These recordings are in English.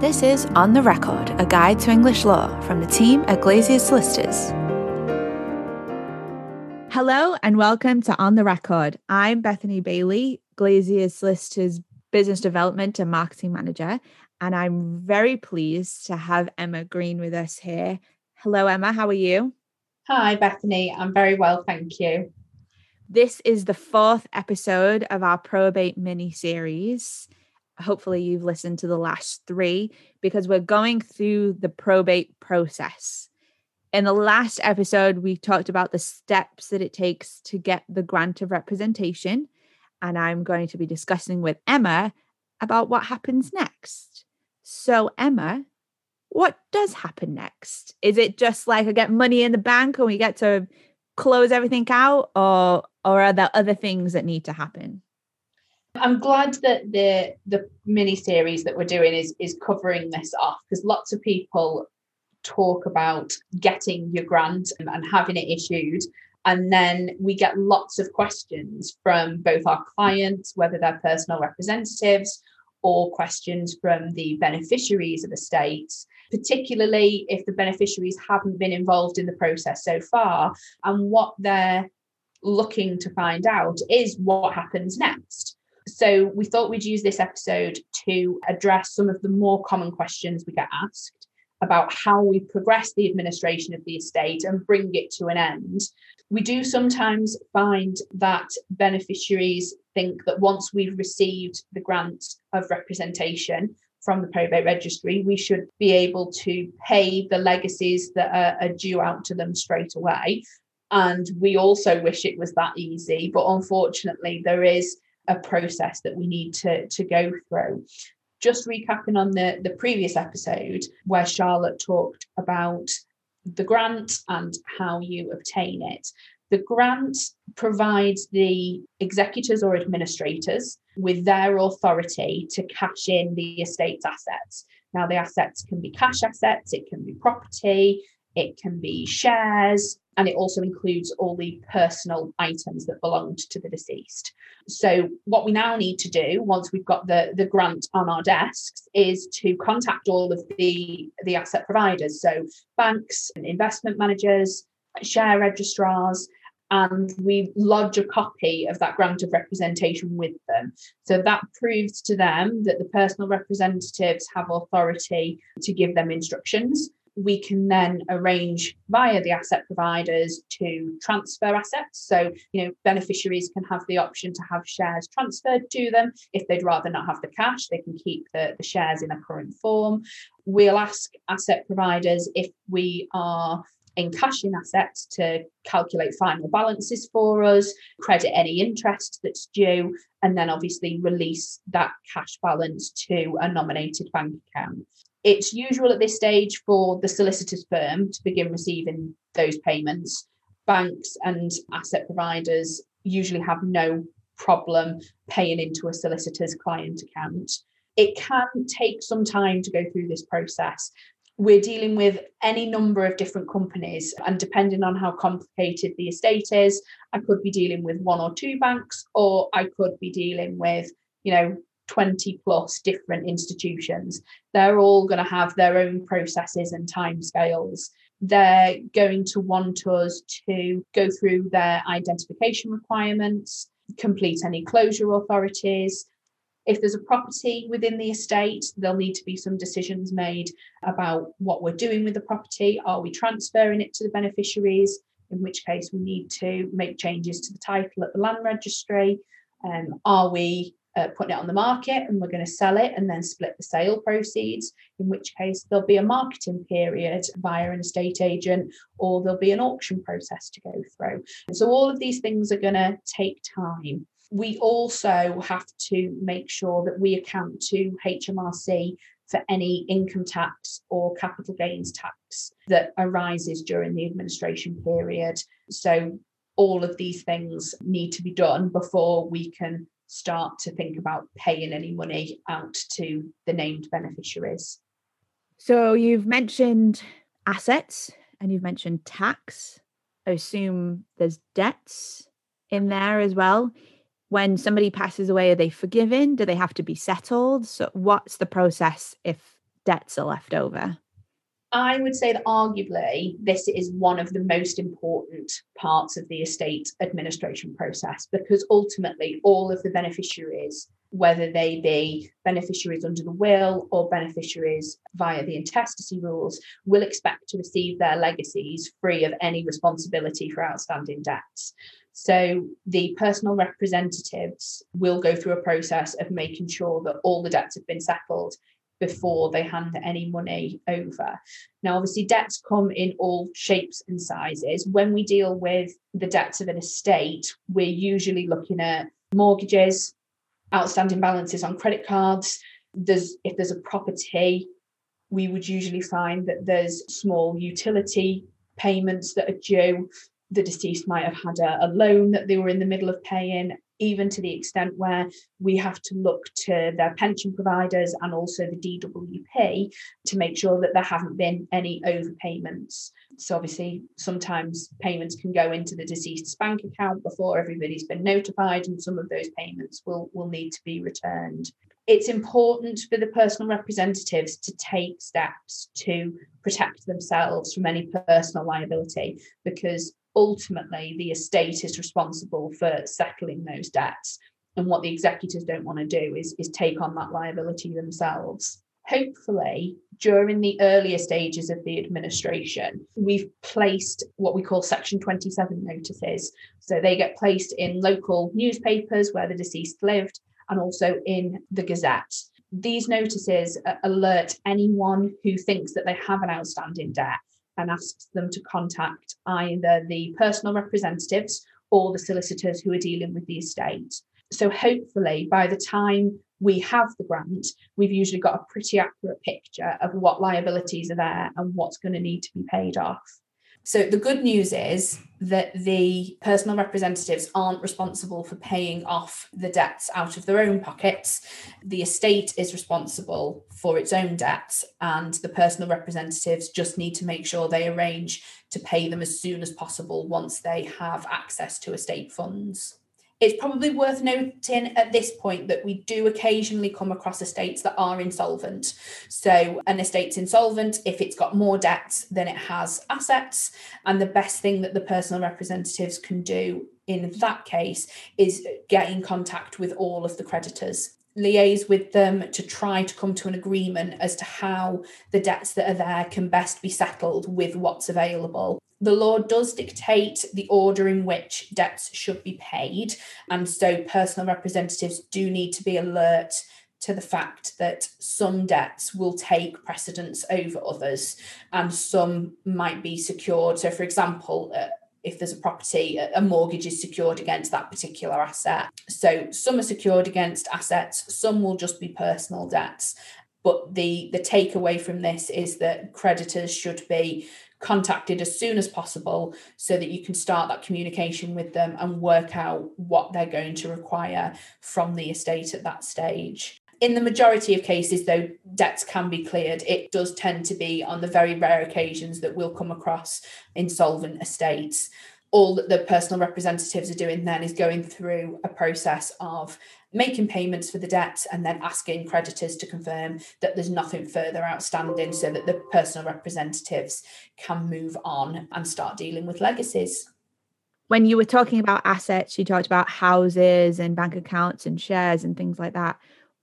This is On the Record, a guide to English law from the team at Glaisyers Solicitors. Hello and welcome to On the Record. I'm Bethany Bailey, Glaisyers Solicitors Business Development and Marketing Manager, and I'm very pleased to have Emma Green with us here. Hello, Emma. How are you? Hi, Bethany. I'm very well, thank you. This is the fourth episode of our probate mini series hopefully you've listened to the last three because we're going through the probate process. In the last episode, we talked about the steps that it takes to get the grant of representation. And I'm going to be discussing with Emma about what happens next. So, Emma, what does happen next? Is it just like I get money in the bank and we get to close everything out, or, or are there other things that need to happen? I'm glad that the the mini series that we're doing is is covering this off because lots of people talk about getting your grant and, and having it issued and then we get lots of questions from both our clients whether they're personal representatives or questions from the beneficiaries of estates particularly if the beneficiaries haven't been involved in the process so far and what they're looking to find out is what happens next so we thought we'd use this episode to address some of the more common questions we get asked about how we progress the administration of the estate and bring it to an end. We do sometimes find that beneficiaries think that once we've received the grant of representation from the probate registry, we should be able to pay the legacies that are, are due out to them straight away. And we also wish it was that easy, but unfortunately, there is a process that we need to, to go through. Just recapping on the, the previous episode where Charlotte talked about the grant and how you obtain it. The grant provides the executors or administrators with their authority to cash in the estate's assets. Now, the assets can be cash assets, it can be property, it can be shares, and it also includes all the personal items that belonged to the deceased. So, what we now need to do once we've got the, the grant on our desks is to contact all of the, the asset providers. So, banks, and investment managers, share registrars, and we lodge a copy of that grant of representation with them. So that proves to them that the personal representatives have authority to give them instructions we can then arrange via the asset providers to transfer assets. So, you know, beneficiaries can have the option to have shares transferred to them. If they'd rather not have the cash, they can keep the, the shares in a current form. We'll ask asset providers if we are in encashing assets to calculate final balances for us, credit any interest that's due, and then obviously release that cash balance to a nominated bank account. It's usual at this stage for the solicitor's firm to begin receiving those payments. Banks and asset providers usually have no problem paying into a solicitor's client account. It can take some time to go through this process. We're dealing with any number of different companies, and depending on how complicated the estate is, I could be dealing with one or two banks, or I could be dealing with, you know, 20 plus different institutions. They're all going to have their own processes and timescales. They're going to want us to go through their identification requirements, complete any closure authorities. If there's a property within the estate, there'll need to be some decisions made about what we're doing with the property. Are we transferring it to the beneficiaries? In which case, we need to make changes to the title at the land registry. Um, are we uh, putting it on the market and we're going to sell it and then split the sale proceeds, in which case there'll be a marketing period via an estate agent or there'll be an auction process to go through. So, all of these things are going to take time. We also have to make sure that we account to HMRC for any income tax or capital gains tax that arises during the administration period. So, all of these things need to be done before we can start to think about paying any money out to the named beneficiaries. So you've mentioned assets and you've mentioned tax. I assume there's debts in there as well. When somebody passes away, are they forgiven? Do they have to be settled? So, what's the process if debts are left over? I would say that arguably this is one of the most important parts of the estate administration process because ultimately all of the beneficiaries, whether they be beneficiaries under the will or beneficiaries via the intestacy rules, will expect to receive their legacies free of any responsibility for outstanding debts. So the personal representatives will go through a process of making sure that all the debts have been settled before they hand any money over. Now, obviously, debts come in all shapes and sizes. When we deal with the debts of an estate, we're usually looking at mortgages, outstanding balances on credit cards. There's if there's a property, we would usually find that there's small utility payments that are due. The deceased might have had a, a loan that they were in the middle of paying even to the extent where we have to look to their pension providers and also the DWP to make sure that there haven't been any overpayments. So, obviously, sometimes payments can go into the deceased's bank account before everybody's been notified, and some of those payments will, will need to be returned. It's important for the personal representatives to take steps to protect themselves from any personal liability because ultimately the estate is responsible for settling those debts. And what the executors don't want to do is, is take on that liability themselves. Hopefully, during the earlier stages of the administration, we've placed what we call Section 27 notices. So they get placed in local newspapers where the deceased lived and also in the Gazette. These notices alert anyone who thinks that they have an outstanding debt and asks them to contact either the personal representatives or the solicitors who are dealing with the estate. So, hopefully, by the time we have the grant, we've usually got a pretty accurate picture of what liabilities are there and what's going to need to be paid off. So the good news is that the personal representatives aren't responsible for paying off the debts out of their own pockets. The estate is responsible for its own debts, and the personal representatives just need to make sure they arrange to pay them as soon as possible once they have access to estate funds. It's probably worth noting at this point that we do occasionally come across estates that are insolvent. So, an estate's insolvent if it's got more debts than it has assets. And the best thing that the personal representatives can do in that case is get in contact with all of the creditors liaise with them to try to come to an agreement as to how the debts that are there can best be settled with what's available. The law does dictate the order in which debts should be paid, and so personal representatives do need to be alert to the fact that some debts will take precedence over others and some might be secured. So, for example, uh, if there's a property, a mortgage is secured against that particular asset. So some are secured against assets, some will just be personal debts. But the the takeaway from this is that creditors should be contacted as soon as possible so that you can start that communication with them and work out what they're going to require from the estate at that stage in the majority of cases, though debts can be cleared, it does tend to be on the very rare occasions that we'll come across insolvent estates. All that the personal representatives are doing then is going through a process of making payments for the debts and then asking creditors to confirm that there's nothing further outstanding so that the personal representatives can move on and start dealing with legacies. When you were talking about assets, you talked about houses and bank accounts and shares and things like that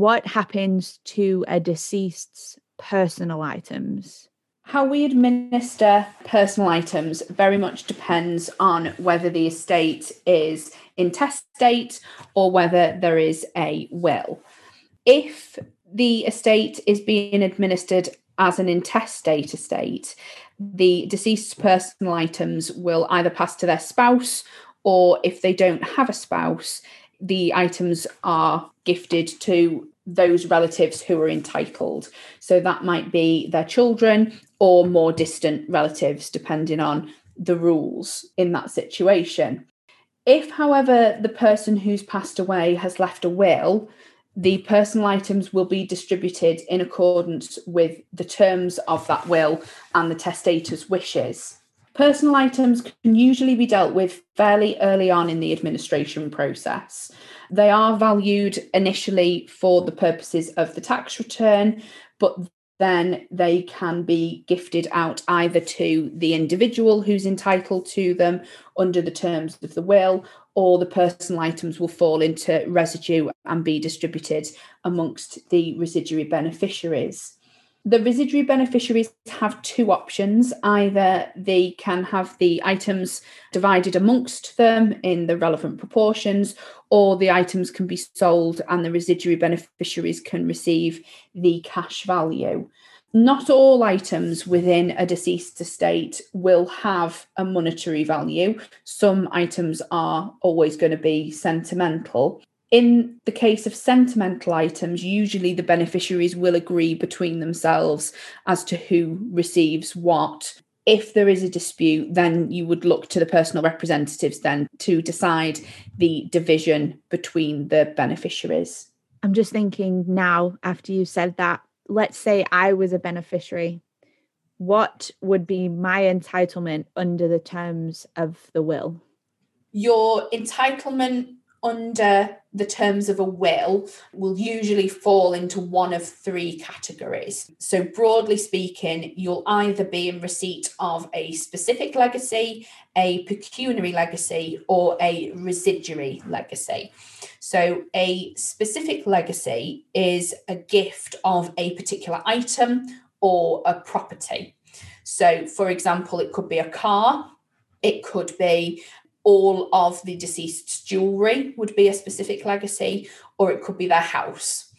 what happens to a deceased's personal items? How we administer personal items very much depends on whether the estate is intestate or whether there is a will. If the estate is being administered as an intestate estate, the deceased's personal items will either pass to their spouse or if they don't have a spouse, the items are gifted to those relatives who are entitled. So that might be their children or more distant relatives, depending on the rules in that situation. If, however, the person who's passed away has left a will, the personal items will be distributed in accordance with the terms of that will and the testator's wishes. Personal items can usually be dealt with fairly early on in the administration process. They are valued initially for the purposes of the tax return, but then they can be gifted out either to the individual who's entitled to them under the terms of the will, or the personal items will fall into residue and be distributed amongst the residuary beneficiaries. The residuary beneficiaries have two options. Either they can have the items divided amongst them in the relevant proportions, or the items can be sold and the residuary beneficiaries can receive the cash value. Not all items within a deceased estate will have a monetary value. Some items are always going to be sentimental. In the case of sentimental items, usually the beneficiaries will agree between themselves as to who receives what if there is a dispute, then you would look to the personal representatives then to decide the division between the beneficiaries. I'm just thinking now, after you said that, let's say I was a beneficiary, what would be my entitlement under the terms of the will? Your entitlement under the terms of a will will usually fall into one of three categories. So, broadly speaking, you'll either be in receipt of a specific legacy, a pecuniary legacy, or a residuary legacy. So, a specific legacy is a gift of a particular item or a property. So, for example, it could be a car, it could be all of the deceased's jewelry would be a specific legacy, or it could be their house.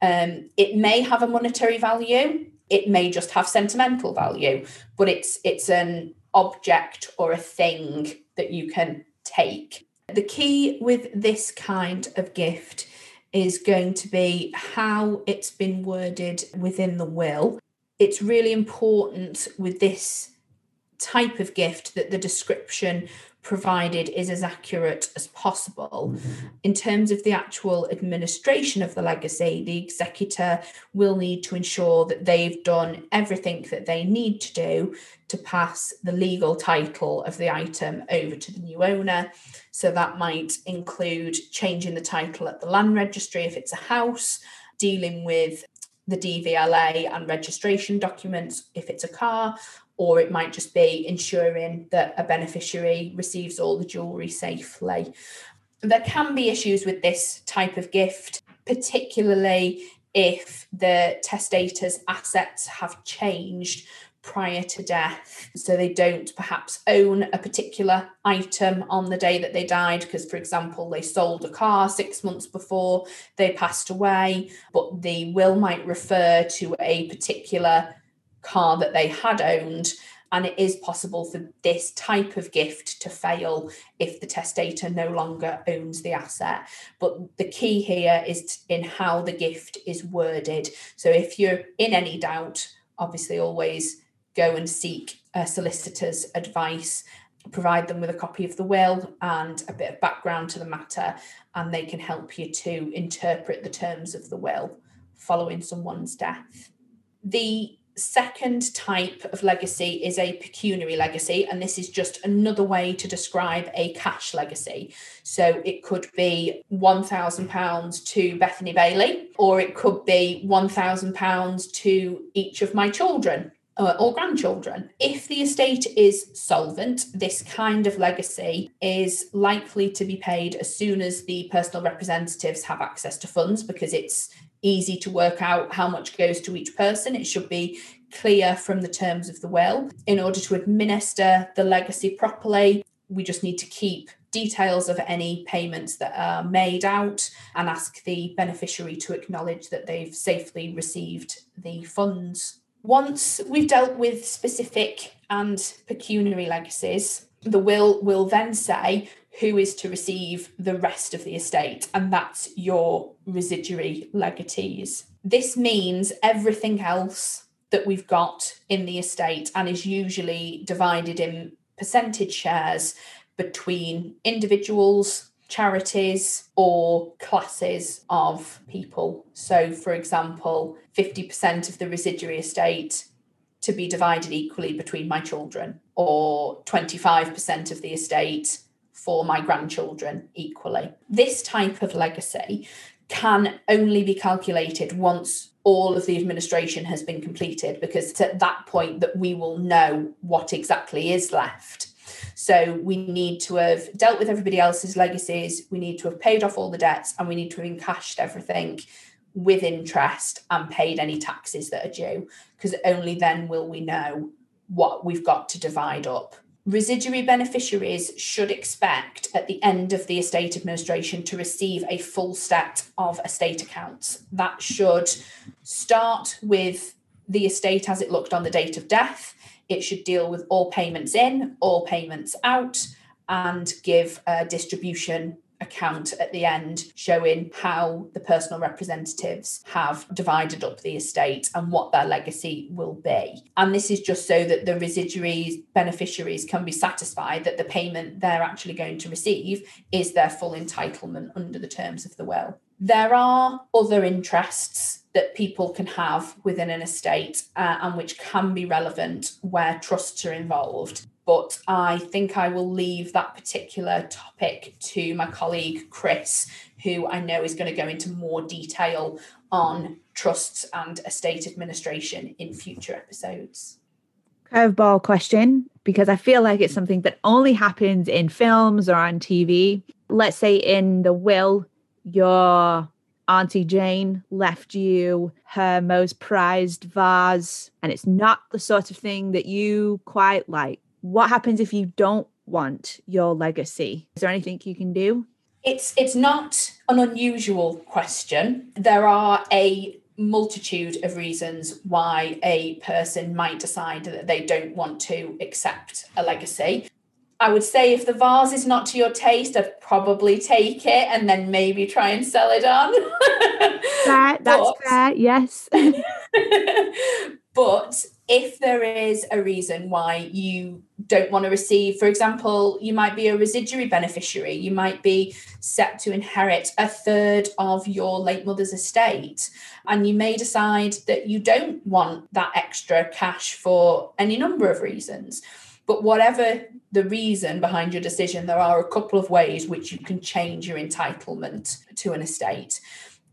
Um, it may have a monetary value, it may just have sentimental value, but it's it's an object or a thing that you can take. The key with this kind of gift is going to be how it's been worded within the will. It's really important with this type of gift that the description provided is as accurate as possible. In terms of the actual administration of the legacy, the executor will need to ensure that they've done everything that they need to do to pass the legal title of the item over to the new owner. So that might include changing the title at the land registry if it's a house, dealing with the DVLA and registration documents if it's a car, or it might just be ensuring that a beneficiary receives all the jewellery safely. There can be issues with this type of gift, particularly if the testator's assets have changed prior to death. So they don't perhaps own a particular item on the day that they died, because, for example, they sold a car six months before they passed away, but the will might refer to a particular car that they had owned. And it is possible for this type of gift to fail if the testator no longer owns the asset. But the key here is in how the gift is worded. So if you're in any doubt, obviously always go and seek a solicitor's advice provide them with a copy of the will and a bit of background to the matter, and they can help you to interpret the terms of the will following someone's death. The second type of legacy is a pecuniary legacy, and this is just another way to describe a cash legacy. So it could be £1,000 to Bethany Bailey, or it could be £1,000 to each of my children. Uh, or grandchildren. If the estate is solvent, this kind of legacy is likely to be paid as soon as the personal representatives have access to funds because it's easy to work out how much goes to each person. It should be clear from the terms of the will. In order to administer the legacy properly, we just need to keep details of any payments that are made out and ask the beneficiary to acknowledge that they've safely received the funds. Once we've dealt with specific and pecuniary legacies, the will will then say who is to receive the rest of the estate, and that's your residuary legatees. This means everything else that we've got in the estate and is usually divided in percentage shares between individuals, charities, or classes of people. So, for example, 50% of the residuary estate to be divided equally between my children, or 25% of the estate for my grandchildren equally. This type of legacy can only be calculated once all of the administration has been completed because it's at that point that we will know what exactly is left. So we need to have dealt with everybody else's legacies, we need to have paid off all the debts, and we need to have encashed everything with interest and paid any taxes that are due because only then will we know what we've got to divide up Residuary beneficiaries should expect at the end of the estate administration to receive a full set of estate accounts. That should start with the estate as it looked on the date of death. It should deal with all payments in, all payments out, and give a distribution account at the end showing how the personal representatives have divided up the estate and what their legacy will be. And this is just so that the residuary beneficiaries can be satisfied that the payment they're actually going to receive is their full entitlement under the terms of the will. There are other interests that people can have within an estate uh, and which can be relevant where trusts are involved but I think I will leave that particular topic to my colleague Chris, who I know is going to go into more detail on trusts and estate administration in future episodes. Curveball question because I feel like it's something that only happens in films or on TV. Let's say in the will, your Auntie Jane left you her most prized vase, and it's not the sort of thing that you quite like what happens if you don't want your legacy? Is there anything you can do? It's it's not an unusual question. There are a multitude of reasons why a person might decide that they don't want to accept a legacy. I would say if the vase is not to your taste, I'd probably take it and then maybe try and sell it on. Fair, that's but, fair, yes. but if there is a reason why you don't want to receive, for example, you might be a residuary beneficiary, you might be set to inherit a third of your late mother's estate, and you may decide that you don't want that extra cash for any number of reasons. But whatever the reason behind your decision, there are a couple of ways which you can change your entitlement to an estate.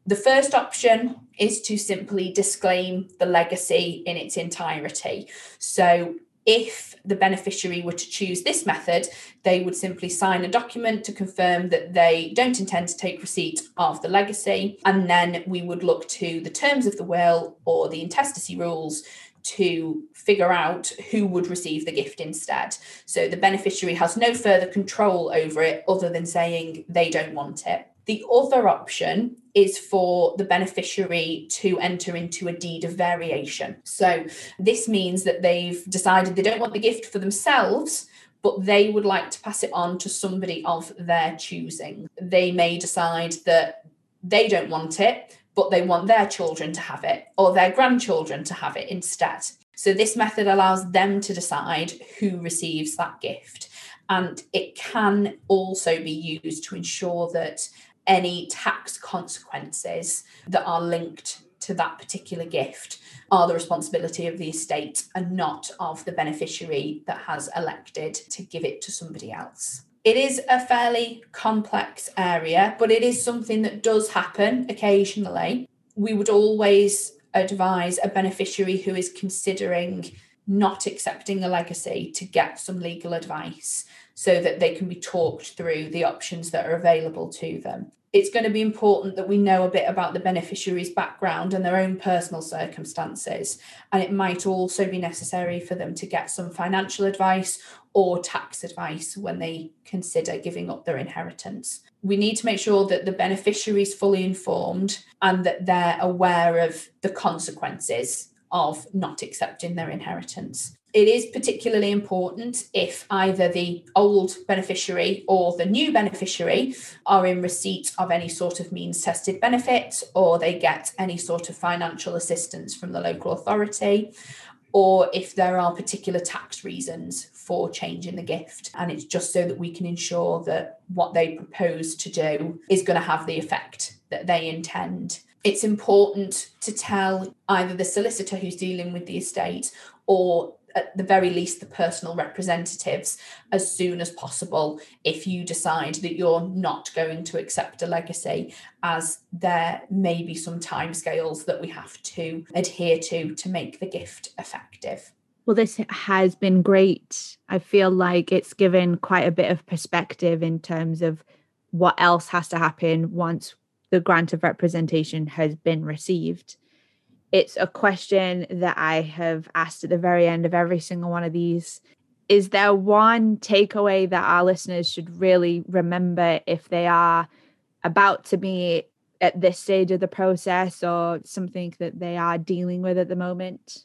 The first option is to simply disclaim the legacy in its entirety. So, if the beneficiary were to choose this method, they would simply sign a document to confirm that they don't intend to take receipt of the legacy. And then we would look to the terms of the will or the intestacy rules to figure out who would receive the gift instead. So the beneficiary has no further control over it other than saying they don't want it. The other option is for the beneficiary to enter into a deed of variation. So, this means that they've decided they don't want the gift for themselves, but they would like to pass it on to somebody of their choosing. They may decide that they don't want it, but they want their children to have it or their grandchildren to have it instead. So, this method allows them to decide who receives that gift. And it can also be used to ensure that any tax consequences that are linked to that particular gift are the responsibility of the estate and not of the beneficiary that has elected to give it to somebody else. It is a fairly complex area, but it is something that does happen occasionally. We would always advise a beneficiary who is considering not accepting a legacy to get some legal advice so that they can be talked through the options that are available to them. It's going to be important that we know a bit about the beneficiary's background and their own personal circumstances. And it might also be necessary for them to get some financial advice or tax advice when they consider giving up their inheritance. We need to make sure that the beneficiary is fully informed and that they're aware of the consequences of not accepting their inheritance it is particularly important if either the old beneficiary or the new beneficiary are in receipt of any sort of means tested benefit or they get any sort of financial assistance from the local authority or if there are particular tax reasons for changing the gift. And it's just so that we can ensure that what they propose to do is going to have the effect that they intend. It's important to tell either the solicitor who's dealing with the estate or at the very least the personal representatives as soon as possible if you decide that you're not going to accept a legacy as there may be some timescales that we have to adhere to to make the gift effective well, this has been great. I feel like it's given quite a bit of perspective in terms of what else has to happen once the grant of representation has been received it's a question that I have asked at the very end of every single one of these. Is there one takeaway that our listeners should really remember if they are about to be at this stage of the process or something that they are dealing with at the moment?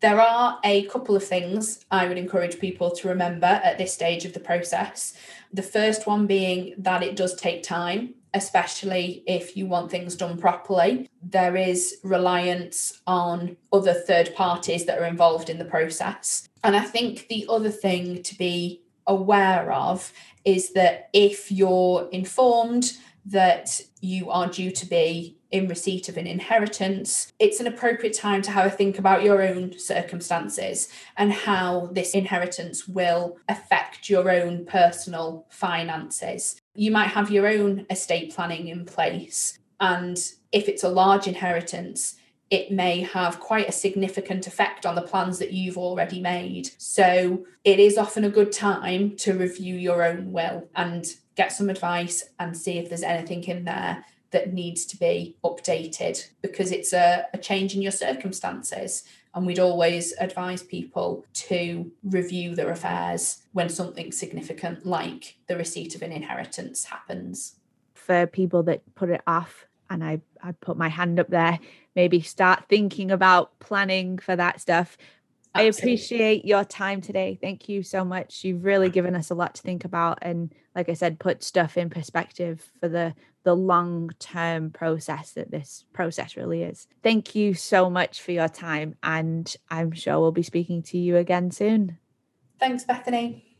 There are a couple of things I would encourage people to remember at this stage of the process. The first one being that it does take time especially if you want things done properly. There is reliance on other third parties that are involved in the process. And I think the other thing to be aware of is that if you're informed that you are due to be in receipt of an inheritance, it's an appropriate time to have a think about your own circumstances and how this inheritance will affect your own personal finances. You might have your own estate planning in place, and if it's a large inheritance, it may have quite a significant effect on the plans that you've already made. So, it is often a good time to review your own will and get some advice and see if there's anything in there that needs to be updated because it's a, a change in your circumstances. And we'd always advise people to review their affairs when something significant like the receipt of an inheritance happens. For people that put it off, and I, I put my hand up there, maybe start thinking about planning for that stuff. Absolutely. I appreciate your time today. Thank you so much. You've really given us a lot to think about and like I said put stuff in perspective for the the long-term process that this process really is. Thank you so much for your time and I'm sure we'll be speaking to you again soon. Thanks Bethany.